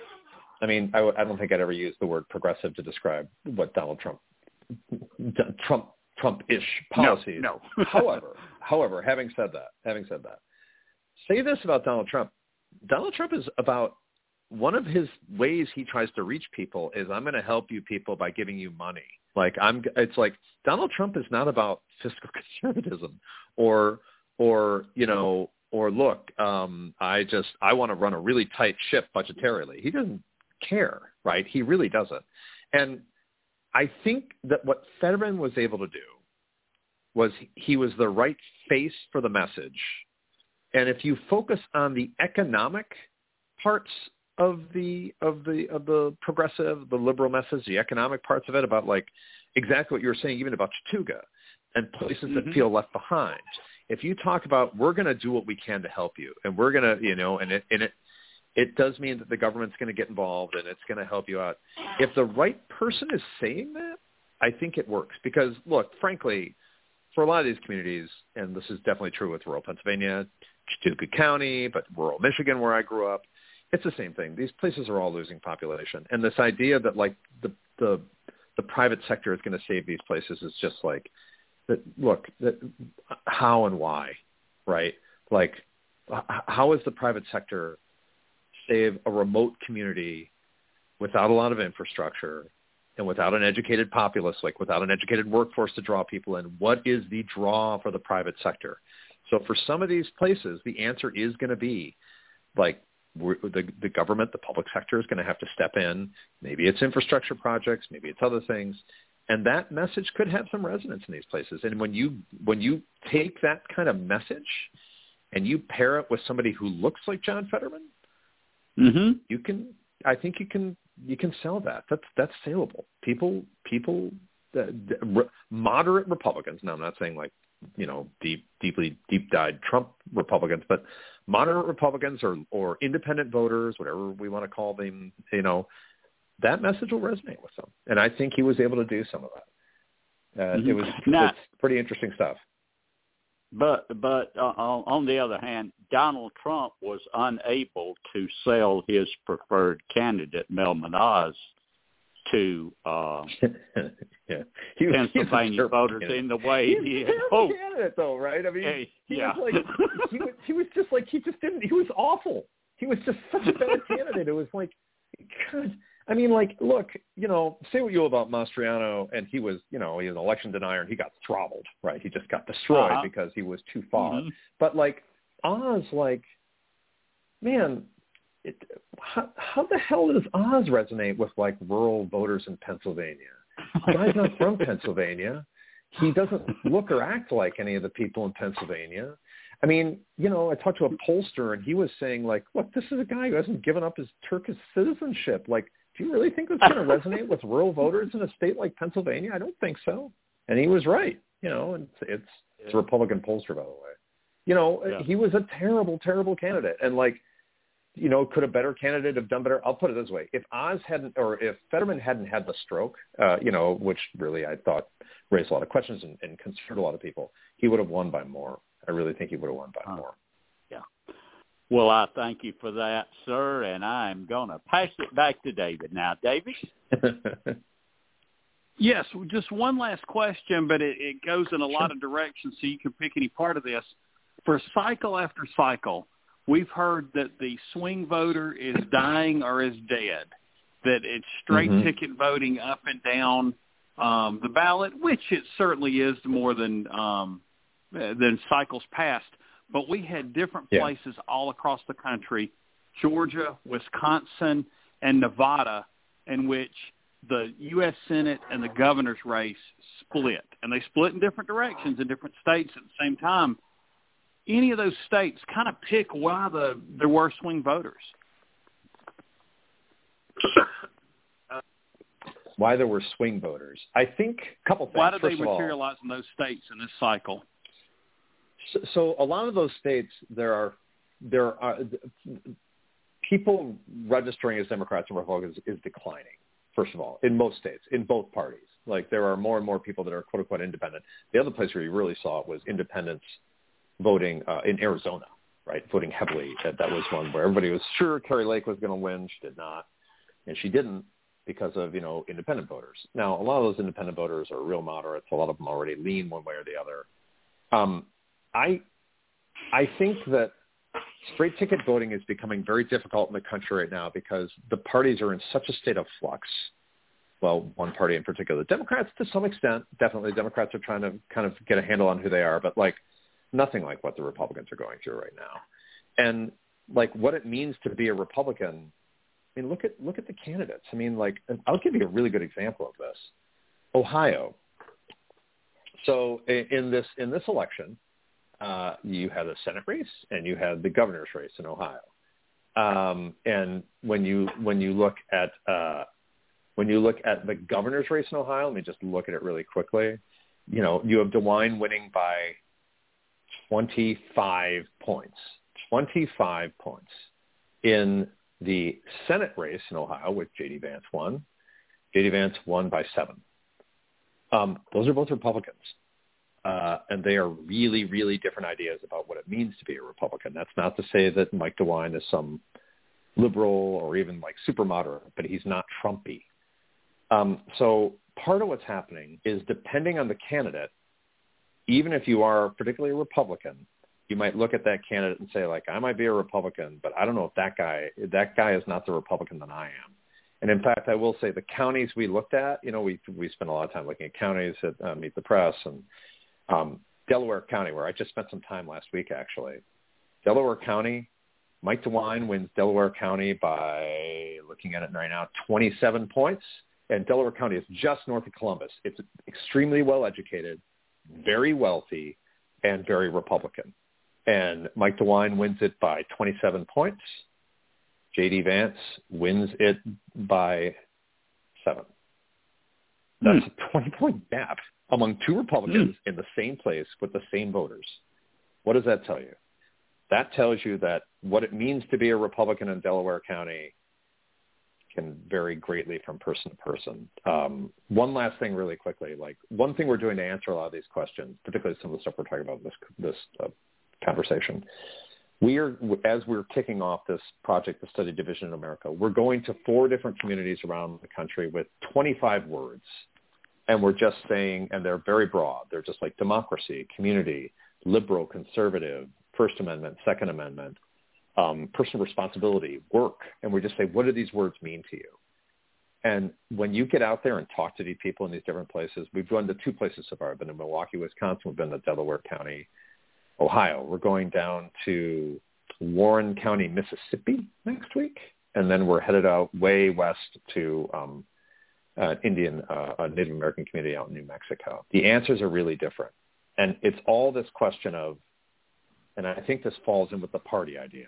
I mean, I, I don't think I'd ever use the word progressive to describe what Donald Trump Trump Trump-ish policies. No. no. however, however, having said that, having said that, say this about Donald Trump: Donald Trump is about one of his ways he tries to reach people is I'm going to help you people by giving you money. Like I'm it's like Donald Trump is not about fiscal conservatism or or you know or look um I just I want to run a really tight ship budgetarily. He doesn't care, right? He really doesn't. And I think that what Fetterman was able to do was he was the right face for the message and if you focus on the economic parts of the of the of the progressive, the liberal message, the economic parts of it about like exactly what you were saying, even about Chattooga and places mm-hmm. that feel left behind. If you talk about we're going to do what we can to help you, and we're going to, you know, and it and it it does mean that the government's going to get involved and it's going to help you out. If the right person is saying that, I think it works because look, frankly, for a lot of these communities, and this is definitely true with rural Pennsylvania, Chattooga County, but rural Michigan where I grew up, it's the same thing. These places are all losing population, and this idea that like the the the private sector is going to save these places is just like that. Look, that, how and why, right? Like how is the private sector save a remote community without a lot of infrastructure and without an educated populace, like without an educated workforce to draw people in? What is the draw for the private sector? So for some of these places, the answer is going to be like the, the government, the public sector is going to have to step in. Maybe it's infrastructure projects, maybe it's other things, and that message could have some resonance in these places. And when you when you take that kind of message and you pair it with somebody who looks like John Fetterman, mm-hmm. you can. I think you can you can sell that. That's that's saleable. People people uh, moderate Republicans. Now I'm not saying like you know deep deeply deep dyed Trump Republicans, but moderate Republicans or or independent voters, whatever we want to call them, you know, that message will resonate with them. And I think he was able to do some of that. Uh, mm-hmm. It was now, pretty interesting stuff. But but uh, on the other hand, Donald Trump was unable to sell his preferred candidate, Mel Oz, to uh, yeah. he was, Pennsylvania he voters in the way he, he had hoped. candidate, though, right? I mean, hey, he yeah. was like he was he was just like he just didn't. He was awful. He was just such a bad candidate. It was like, God. I mean, like, look, you know, say what you will about Mastriano, and he was, you know, he was an election denier, and he got throttled, right? He just got destroyed uh-huh. because he was too far. Mm-hmm. But like Oz, like, man, it, how, how the hell does Oz resonate with like rural voters in Pennsylvania? The guy's not from Pennsylvania. He doesn't look or act like any of the people in Pennsylvania. I mean, you know, I talked to a pollster and he was saying like, look, this is a guy who hasn't given up his Turkish citizenship. Like, do you really think that's going to resonate with rural voters in a state like Pennsylvania? I don't think so. And he was right. You know, and it's it's, it's a Republican pollster, by the way. You know, yeah. he was a terrible, terrible candidate. And like, you know, could a better candidate have done better? I'll put it this way: if Oz hadn't, or if Fetterman hadn't had the stroke, uh, you know, which really I thought raised a lot of questions and, and concerned a lot of people, he would have won by more. I really think he would have won by huh. more. Yeah. Well, I thank you for that, sir, and I'm going to pass it back to David now. David. yes, just one last question, but it, it goes in a lot of directions, so you can pick any part of this. For cycle after cycle We've heard that the swing voter is dying or is dead, that it's straight mm-hmm. ticket voting up and down um, the ballot, which it certainly is more than um, than cycles past. But we had different yeah. places all across the country, Georgia, Wisconsin, and Nevada, in which the U.S. Senate and the governor's race split, and they split in different directions in different states at the same time any of those states kind of pick why the there were swing voters? why there were swing voters? I think a couple things. Why did First they of all, materialize in those states in this cycle? So, so a lot of those states, there are there are people registering as Democrats and Republicans is declining. First of all, in most states, in both parties, like there are more and more people that are quote unquote independent. The other place where you really saw it was independents voting uh, in Arizona, right? Voting heavily. That, that was one where everybody was sure Kari Lake was going to win. She did not, and she didn't because of you know independent voters. Now a lot of those independent voters are real moderates. A lot of them already lean one way or the other. Um, I I think that straight ticket voting is becoming very difficult in the country right now because the parties are in such a state of flux. Well, one party in particular, the Democrats to some extent, definitely Democrats are trying to kind of get a handle on who they are, but like nothing like what the Republicans are going through right now. And like what it means to be a Republican, I mean, look at look at the candidates. I mean, like I'll give you a really good example of this. Ohio. So in this in this election, uh, you had a Senate race and you had the governor's race in Ohio. Um, and when you when you look at uh, when you look at the governor's race in Ohio, let me just look at it really quickly. You know, you have DeWine winning by 25 points. 25 points. In the Senate race in Ohio, which J.D. Vance won, J.D. Vance won by seven. Um, those are both Republicans. Uh, and they are really, really different ideas about what it means to be a Republican. That's not to say that Mike DeWine is some liberal or even like super moderate, but he's not Trumpy. Um, so part of what's happening is depending on the candidate, even if you are particularly a Republican, you might look at that candidate and say, like, I might be a Republican, but I don't know if that guy that guy is not the Republican that I am. And in fact, I will say the counties we looked at, you know, we we spent a lot of time looking at counties at uh, Meet the Press and um, Delaware County, where I just spent some time last week actually. Delaware County, Mike DeWine wins Delaware County by looking at it right now, 27 points. And Delaware County is just north of Columbus. It's extremely well educated, very wealthy, and very Republican. And Mike DeWine wins it by 27 points. J.D. Vance wins it by seven. That's Hmm. a 20-point gap among two Republicans in the same place with the same voters. What does that tell you? That tells you that what it means to be a Republican in Delaware County can vary greatly from person to person. Um, one last thing, really quickly, like one thing we're doing to answer a lot of these questions, particularly some of the stuff we're talking about in this this uh, conversation. We are, as we're kicking off this project, the Study Division in America, we're going to four different communities around the country with 25 words, and we're just saying, and they're very broad. They're just like democracy, community, liberal, conservative, First Amendment, Second Amendment, um, personal responsibility, work, and we just say, what do these words mean to you? And when you get out there and talk to these people in these different places, we've gone to two places so far. I've been to Milwaukee, Wisconsin. We've been to Delaware County, Ohio. We're going down to Warren County, Mississippi next week, and then we're headed out way west to um, Indian, uh, Native American community out in New Mexico. The answers are really different, and it's all this question of, and I think this falls in with the party idea.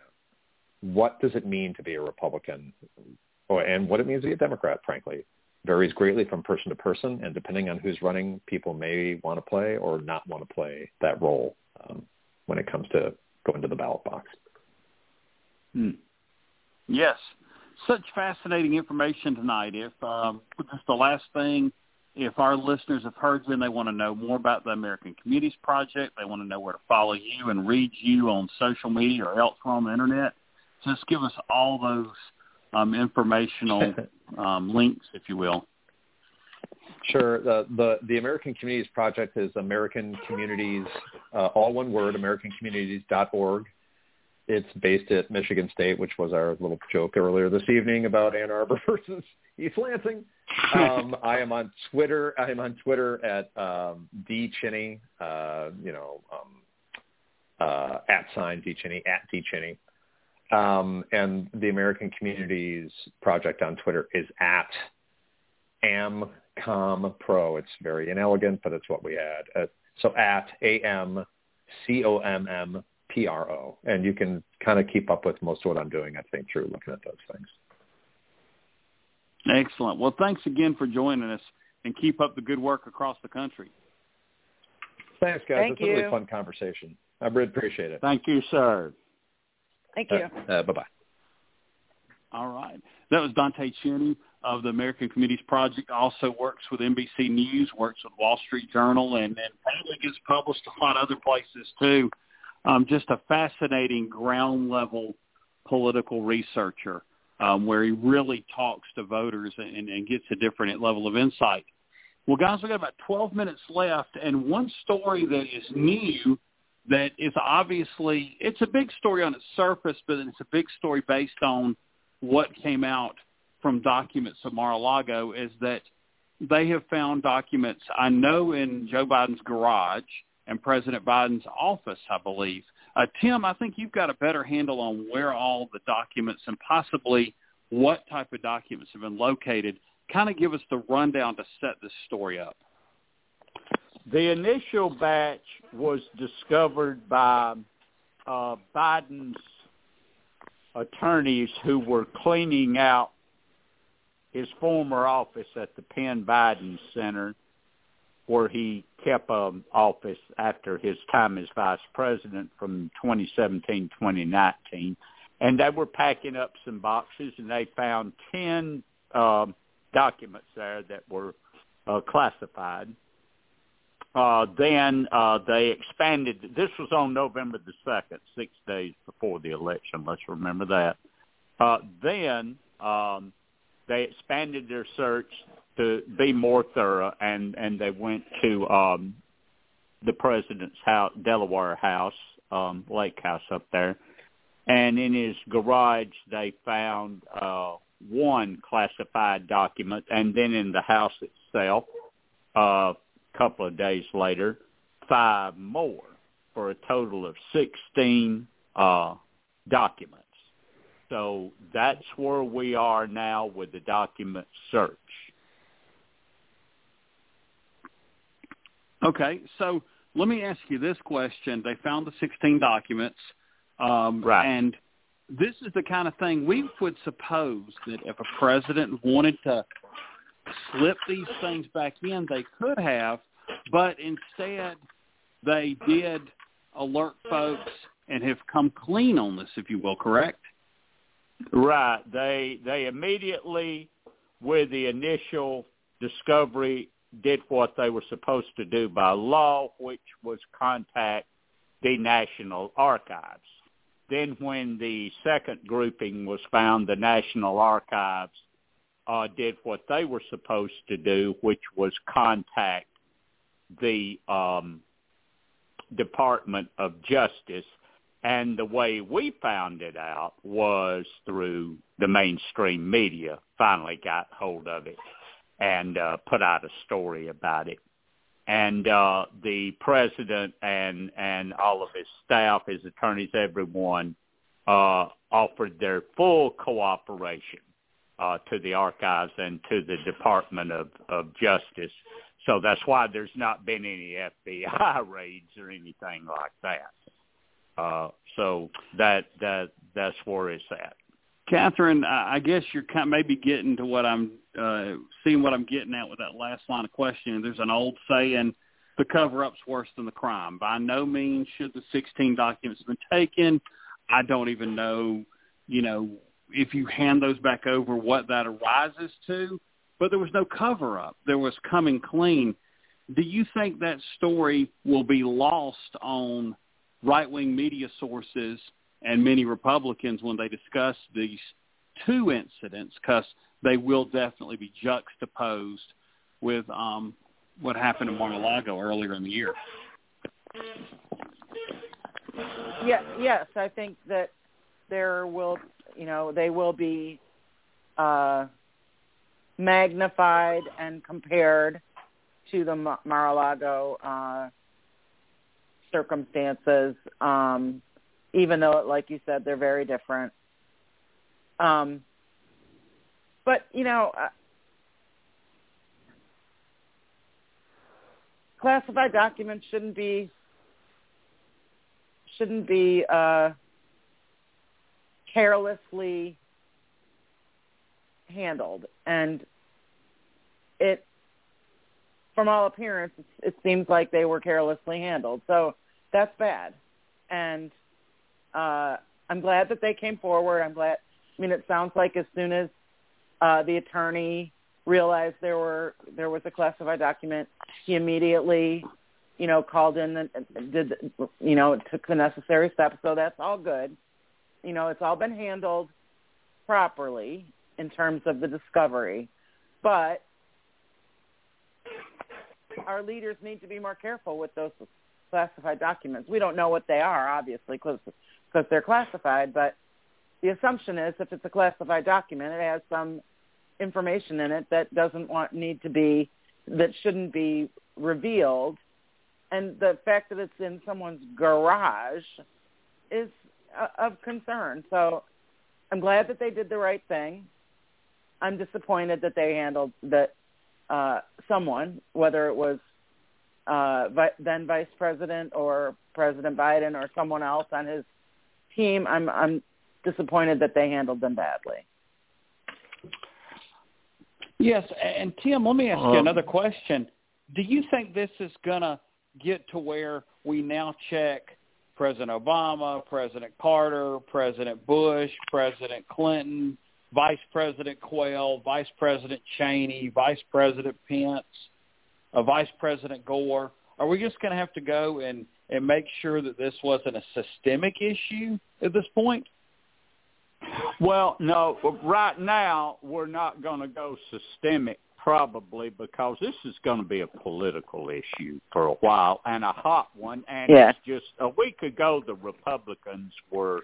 What does it mean to be a Republican, or, and what it means to be a Democrat? Frankly, varies greatly from person to person, and depending on who's running, people may want to play or not want to play that role um, when it comes to going to the ballot box. Hmm. Yes, such fascinating information tonight. If um, just the last thing, if our listeners have heard you and they want to know more about the American Communities Project, they want to know where to follow you and read you on social media or elsewhere on the internet, just give us all those um, informational um, links, if you will. Sure. The, the the American Communities Project is American Communities, uh, all one word, AmericanCommunities.org. It's based at Michigan State, which was our little joke earlier this evening about Ann Arbor versus East Lansing. Um, I am on Twitter. I am on Twitter at um. Uh, you know, um, uh, at sign D Chinni at D Chinni. Um, and the American Communities Project on Twitter is at AmCom Pro. It's very inelegant, but it's what we had. Uh, so at A M C O M M P R O, and you can kind of keep up with most of what I'm doing. I think through looking at those things. Excellent. Well, thanks again for joining us, and keep up the good work across the country. Thanks, guys. Thank it's a really fun conversation. I really appreciate it. Thank you, sir. Thank you. Uh, uh, bye bye. All right. That was Dante Chinni of the American Communities Project. Also works with NBC News, works with Wall Street Journal, and then apparently gets published a lot of other places too. Um, just a fascinating ground level political researcher um, where he really talks to voters and, and gets a different level of insight. Well, guys, we've got about 12 minutes left, and one story that is new that is obviously, it's a big story on its surface, but it's a big story based on what came out from documents of Mar-a-Lago is that they have found documents, I know in Joe Biden's garage and President Biden's office, I believe. Uh, Tim, I think you've got a better handle on where all the documents and possibly what type of documents have been located. Kind of give us the rundown to set this story up. The initial batch was discovered by uh, Biden's attorneys who were cleaning out his former office at the Penn Biden Center, where he kept um, office after his time as vice president from 2017 2019. And they were packing up some boxes, and they found 10 um, documents there that were uh, classified. Uh, then uh, they expanded. This was on November the second, six days before the election. Let's remember that. Uh, then um, they expanded their search to be more thorough, and and they went to um, the president's house, Delaware house, um, lake house up there. And in his garage, they found uh, one classified document, and then in the house itself, uh, couple of days later, five more for a total of 16 uh, documents. So that's where we are now with the document search. Okay, so let me ask you this question. They found the 16 documents. Um, right. And this is the kind of thing we would suppose that if a president wanted to slip these things back in, they could have, but instead they did alert folks and have come clean on this, if you will, correct? Right. They they immediately, with the initial discovery, did what they were supposed to do by law, which was contact the National Archives. Then when the second grouping was found, the National Archives uh, did what they were supposed to do, which was contact the um, Department of Justice. And the way we found it out was through the mainstream media finally got hold of it and uh, put out a story about it. And uh, the president and and all of his staff, his attorneys, everyone uh, offered their full cooperation uh, to the archives and to the Department of, of Justice. So that's why there's not been any FBI raids or anything like that. Uh, so that that that's where it's at. Catherine, I guess you're kind of maybe getting to what I'm uh, seeing what I'm getting at with that last line of questioning. There's an old saying, "The cover-up's worse than the crime." By no means should the 16 documents have been taken. I don't even know, you know, if you hand those back over, what that arises to. But there was no cover-up. There was coming clean. Do you think that story will be lost on right-wing media sources and many Republicans when they discuss these two incidents because they will definitely be juxtaposed with um, what happened in Mar-a-Lago earlier in the year. Yeah, yes, I think that there will, you know, they will be uh, magnified and compared to the Mar-a-Lago uh, circumstances. Um, even though, like you said, they're very different. Um, but you know, uh, classified documents shouldn't be shouldn't be uh, carelessly handled, and it, from all appearance, it seems like they were carelessly handled. So that's bad, and uh, I'm glad that they came forward. I'm glad. I mean, it sounds like as soon as uh, the attorney realized there were there was a classified document, he immediately, you know, called in and did, you know, took the necessary steps. So that's all good. You know, it's all been handled properly in terms of the discovery, but our leaders need to be more careful with those classified documents. We don't know what they are, obviously, because they're classified. But the assumption is if it's a classified document, it has some information in it that doesn't want need to be that shouldn't be revealed. And the fact that it's in someone's garage is of concern. So I'm glad that they did the right thing. I'm disappointed that they handled that uh, someone, whether it was uh, then Vice President or President Biden or someone else on his team, I'm I'm disappointed that they handled them badly. Yes, and Tim, let me ask um, you another question. Do you think this is going to get to where we now check President Obama, President Carter, President Bush, President Clinton, Vice President Quayle, Vice President Cheney, Vice President Pence, uh, Vice President Gore? Are we just going to have to go and and make sure that this wasn't a systemic issue at this point? Well, no. Right now, we're not going to go systemic probably because this is going to be a political issue for a while and a hot one. And Yeah. it's just a week ago, the Republicans were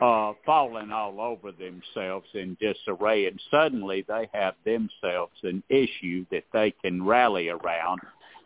uh, falling all over themselves in disarray, and suddenly they have themselves an issue that they can rally around,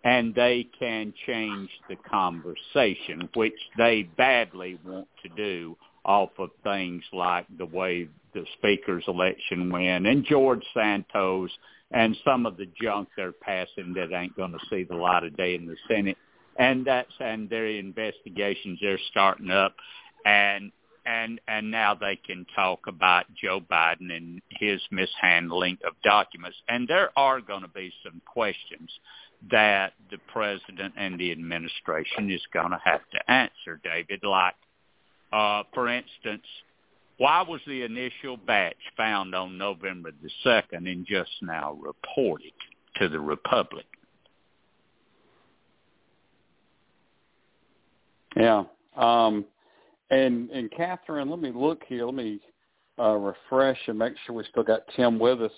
and they can change the conversation, which they badly want to do off of things like the way the speaker's election went and George Santos and some of the junk they're passing that ain't going to see the light of day in the Senate. And that's and their investigations they're starting up, and and and now they can talk about Joe Biden and his mishandling of documents. And there are going to be some questions that the president and the administration is going to have to answer, David. Like, uh, for instance, why was the initial batch found on November the 2nd and just now reported to the Republic? Yeah. Um, and and Catherine, let me look here. Let me uh, refresh and make sure we still got Tim with us.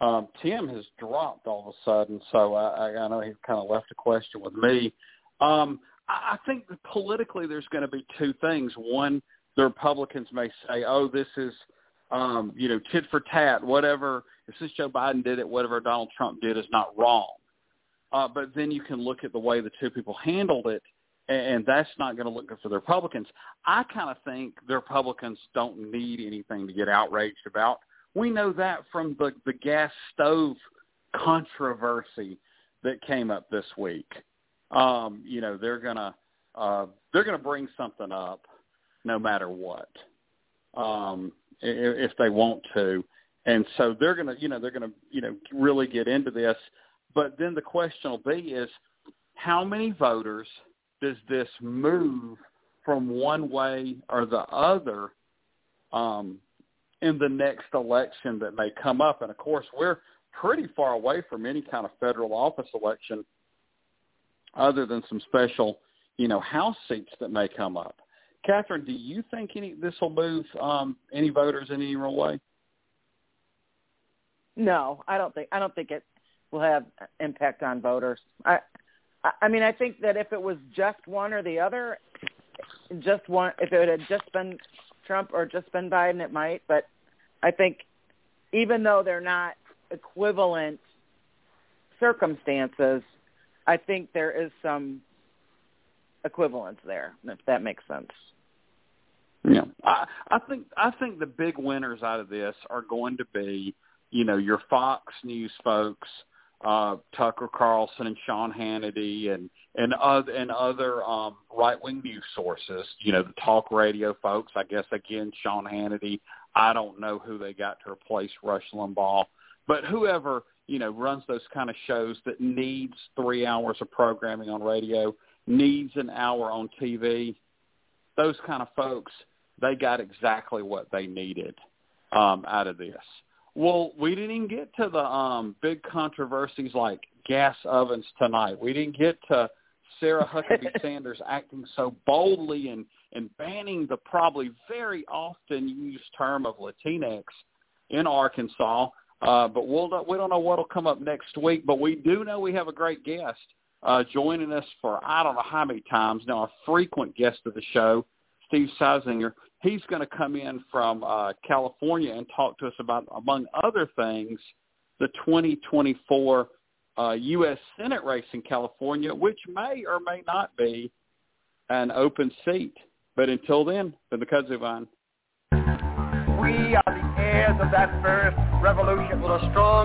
Um, Tim has dropped all of a sudden, so I, I know he's kind of left a question with me. Um, I, I think politically there's going to be two things. One, the Republicans may say, "Oh, this is, um, you know, tit for tat. Whatever. If this Joe Biden did it, whatever Donald Trump did is not wrong." Uh, but then you can look at the way the two people handled it, and that's not going to look good for the Republicans. I kind of think the Republicans don't need anything to get outraged about. We know that from the the gas stove controversy that came up this week. Um, you know, they're gonna uh, they're gonna bring something up no matter what, um, if, they want to, and so they're gonna you know they're gonna you know really get into this. But then the question will be is how many voters does this move from one way or the other um, in the next election that may come up? And of course, we're pretty far away from any kind of federal office election, other than some special, you know, House seats that may come up. Catherine, do you think any this will move um, any voters in any real way? No, I don't think I don't think it will have impact on voters. I I mean I think that if it was just one or the other, just one if it had just been Trump or just been Biden it might, but I think even though they're not equivalent circumstances, I think there is some equivalence there, if that makes sense. Yeah, I, I think I think the big winners out of this are going to be, you know, your Fox News folks, uh, Tucker Carlson and Sean Hannity, and and other and other um, right wing news sources. You know, the talk radio folks. I guess again, Sean Hannity. I don't know who they got to replace Rush Limbaugh, but whoever you know runs those kind of shows that needs three hours of programming on radio, needs an hour on TV. Those kind of folks they got exactly what they needed um, out of this. Well, we didn't even get to the um, big controversies like gas ovens tonight. We didn't get to Sarah Huckabee Sanders acting so boldly and, and banning the probably very often used term of Latinx in Arkansas. Uh, but we'll, we don't know what will come up next week. But we do know we have a great guest uh, joining us for I don't know how many times now, a frequent guest of the show, Steve Seisinger he's going to come in from uh, California and talk to us about, among other things, the 2024 uh, U.S. Senate race in California, which may or may not be an open seat. But until then, been the Kudzu Vine. We are the heirs of that first revolution. With a strong